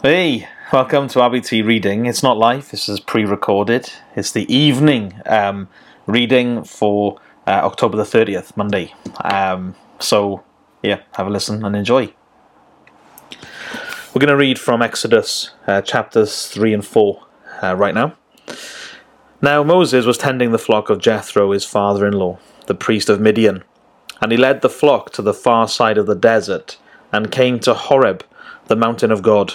Hey, welcome to RBT Reading. It's not live, this is pre recorded. It's the evening um, reading for uh, October the 30th, Monday. Um, so, yeah, have a listen and enjoy. We're going to read from Exodus uh, chapters 3 and 4 uh, right now. Now, Moses was tending the flock of Jethro, his father in law, the priest of Midian, and he led the flock to the far side of the desert and came to Horeb, the mountain of God.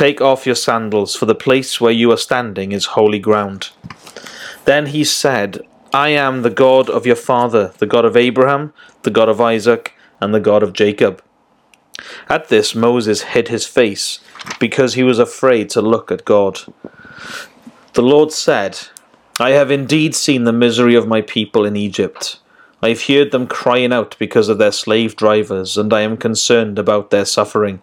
Take off your sandals, for the place where you are standing is holy ground. Then he said, I am the God of your father, the God of Abraham, the God of Isaac, and the God of Jacob. At this, Moses hid his face, because he was afraid to look at God. The Lord said, I have indeed seen the misery of my people in Egypt. I have heard them crying out because of their slave drivers, and I am concerned about their suffering.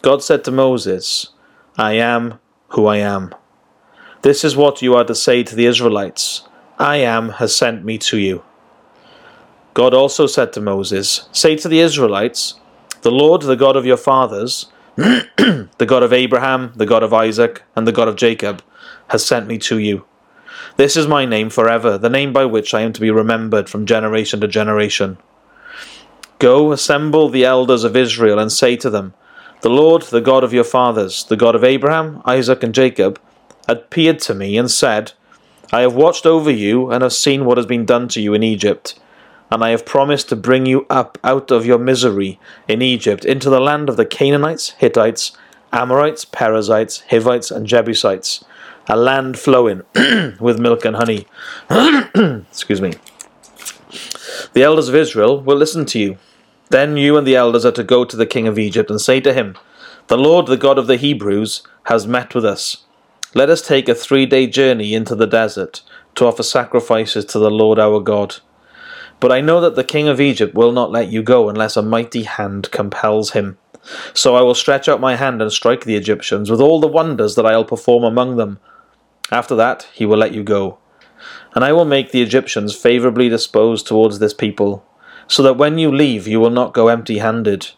God said to Moses, I am who I am. This is what you are to say to the Israelites I am has sent me to you. God also said to Moses, Say to the Israelites, The Lord, the God of your fathers, the God of Abraham, the God of Isaac, and the God of Jacob, has sent me to you. This is my name forever, the name by which I am to be remembered from generation to generation. Go, assemble the elders of Israel, and say to them, the Lord, the God of your fathers, the God of Abraham, Isaac, and Jacob, appeared to me and said, I have watched over you and have seen what has been done to you in Egypt, and I have promised to bring you up out of your misery in Egypt into the land of the Canaanites, Hittites, Amorites, Perizzites, Hivites, and Jebusites, a land flowing with milk and honey. Excuse me. The elders of Israel will listen to you then you and the elders are to go to the king of Egypt and say to him, The Lord, the God of the Hebrews, has met with us. Let us take a three day journey into the desert to offer sacrifices to the Lord our God. But I know that the king of Egypt will not let you go unless a mighty hand compels him. So I will stretch out my hand and strike the Egyptians with all the wonders that I'll perform among them. After that he will let you go. And I will make the Egyptians favourably disposed towards this people, so that when you leave you will not go empty handed.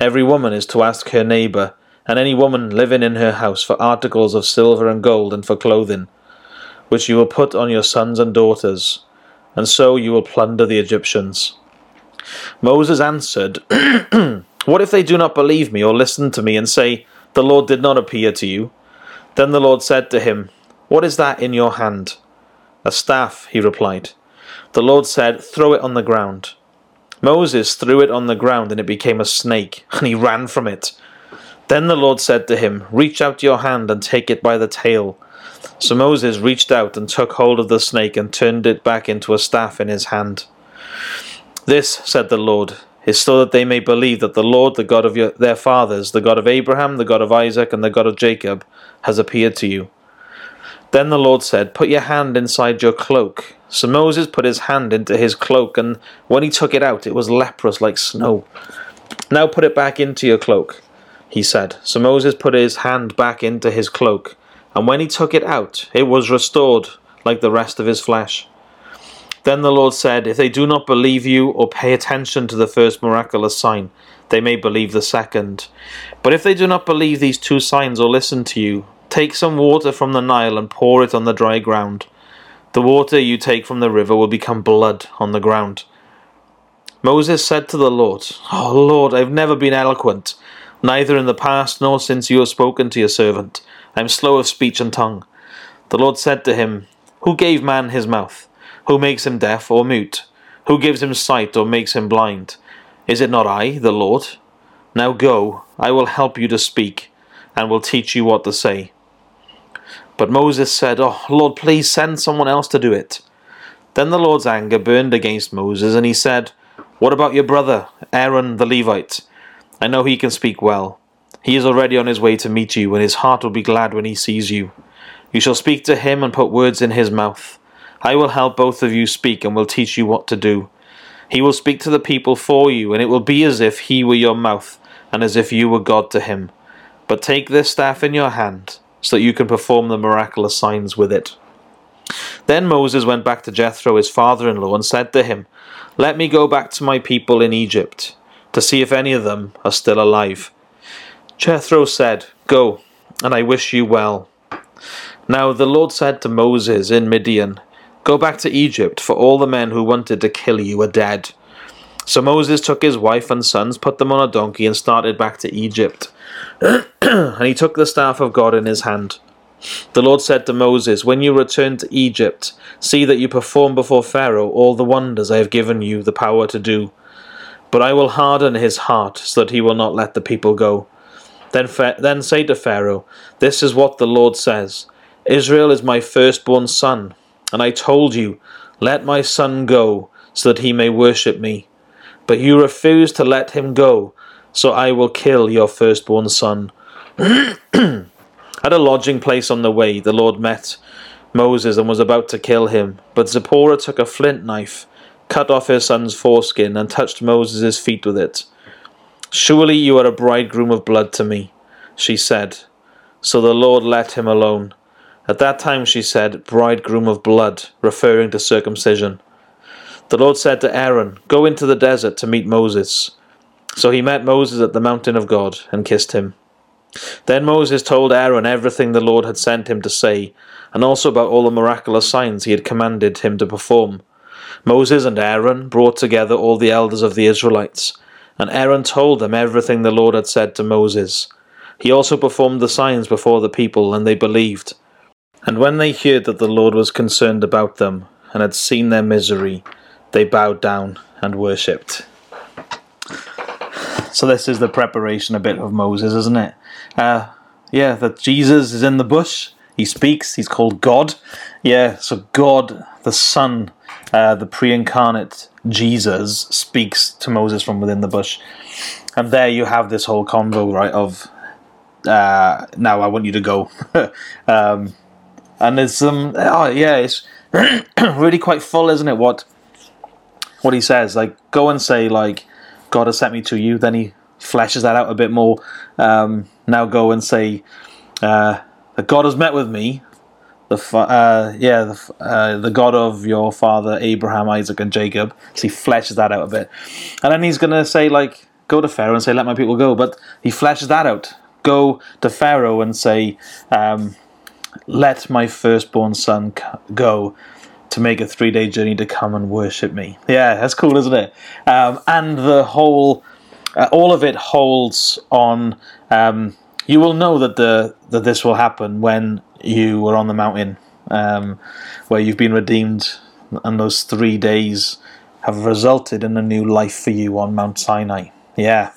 Every woman is to ask her neighbour, and any woman living in her house, for articles of silver and gold and for clothing, which you will put on your sons and daughters, and so you will plunder the Egyptians. Moses answered, What if they do not believe me or listen to me and say, The Lord did not appear to you? Then the Lord said to him, What is that in your hand? A staff, he replied. The Lord said, Throw it on the ground. Moses threw it on the ground, and it became a snake, and he ran from it. Then the Lord said to him, Reach out your hand and take it by the tail. So Moses reached out and took hold of the snake and turned it back into a staff in his hand. This, said the Lord, is so that they may believe that the Lord, the God of your, their fathers, the God of Abraham, the God of Isaac, and the God of Jacob, has appeared to you. Then the Lord said, Put your hand inside your cloak. So Moses put his hand into his cloak, and when he took it out, it was leprous like snow. Now put it back into your cloak, he said. So Moses put his hand back into his cloak, and when he took it out, it was restored like the rest of his flesh. Then the Lord said, If they do not believe you or pay attention to the first miraculous sign, they may believe the second. But if they do not believe these two signs or listen to you, take some water from the Nile and pour it on the dry ground. The water you take from the river will become blood on the ground. Moses said to the Lord, Oh Lord, I've never been eloquent, neither in the past nor since you have spoken to your servant. I am slow of speech and tongue. The Lord said to him, Who gave man his mouth? Who makes him deaf or mute? Who gives him sight or makes him blind? Is it not I, the Lord? Now go, I will help you to speak, and will teach you what to say. But Moses said, Oh, Lord, please send someone else to do it. Then the Lord's anger burned against Moses, and he said, What about your brother, Aaron the Levite? I know he can speak well. He is already on his way to meet you, and his heart will be glad when he sees you. You shall speak to him and put words in his mouth. I will help both of you speak and will teach you what to do. He will speak to the people for you, and it will be as if he were your mouth, and as if you were God to him. But take this staff in your hand, so that you can perform the miraculous signs with it. Then Moses went back to Jethro, his father in law, and said to him, Let me go back to my people in Egypt, to see if any of them are still alive. Jethro said, Go, and I wish you well. Now the Lord said to Moses in Midian, Go back to Egypt, for all the men who wanted to kill you are dead. So Moses took his wife and sons, put them on a donkey, and started back to Egypt. and he took the staff of God in his hand. The Lord said to Moses, When you return to Egypt, see that you perform before Pharaoh all the wonders I have given you the power to do. But I will harden his heart, so that he will not let the people go. Then, then say to Pharaoh, This is what the Lord says Israel is my firstborn son, and I told you, Let my son go, so that he may worship me. But you refuse to let him go, so I will kill your firstborn son. At a lodging place on the way, the Lord met Moses and was about to kill him. But Zipporah took a flint knife, cut off her son's foreskin, and touched Moses' feet with it. Surely you are a bridegroom of blood to me, she said. So the Lord let him alone. At that time she said, Bridegroom of blood, referring to circumcision. The Lord said to Aaron, Go into the desert to meet Moses. So he met Moses at the mountain of God and kissed him. Then Moses told Aaron everything the Lord had sent him to say, and also about all the miraculous signs he had commanded him to perform. Moses and Aaron brought together all the elders of the Israelites, and Aaron told them everything the Lord had said to Moses. He also performed the signs before the people, and they believed. And when they heard that the Lord was concerned about them and had seen their misery, they bowed down and worshipped. So this is the preparation a bit of Moses, isn't it? Uh, yeah, that Jesus is in the bush. He speaks. He's called God. Yeah, so God, the Son, uh, the pre-incarnate Jesus, speaks to Moses from within the bush, and there you have this whole convo, right? Of uh, now I want you to go. um, and it's um oh yeah it's really quite full isn't it what what he says like go and say like god has sent me to you. Then he fleshes that out a bit more. Um, now go and say uh, that god has met with me. The uh, yeah the, uh, the god of your father abraham isaac and jacob. So he fleshes that out a bit. And then he's gonna say like go to pharaoh and say let my people go. But he fleshes that out. Go to pharaoh and say um, let my firstborn son go to make a three day journey to come and worship me. Yeah, that's cool, isn't it? Um, and the whole, uh, all of it holds on. Um, you will know that the that this will happen when you are on the mountain, um, where you've been redeemed, and those three days have resulted in a new life for you on Mount Sinai. Yeah,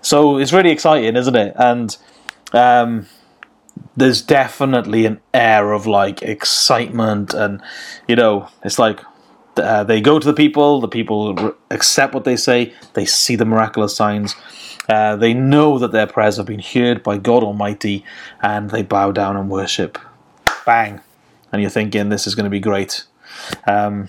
so it's really exciting, isn't it? And um, there's definitely an air of like excitement and you know it's like uh, they go to the people the people accept what they say they see the miraculous signs uh, they know that their prayers have been heard by god almighty and they bow down and worship. Bang. And you're thinking this is going to be great. Um,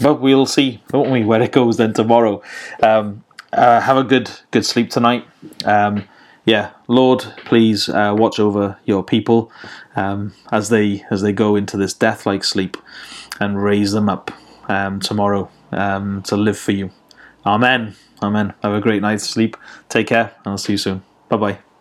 but we'll see won't we where it goes then tomorrow. Um, uh, have a good good sleep tonight. Um, yeah, Lord, please uh, watch over your people um, as they as they go into this death-like sleep, and raise them up um, tomorrow um, to live for you. Amen. Amen. Have a great night's sleep. Take care, and I'll see you soon. Bye bye.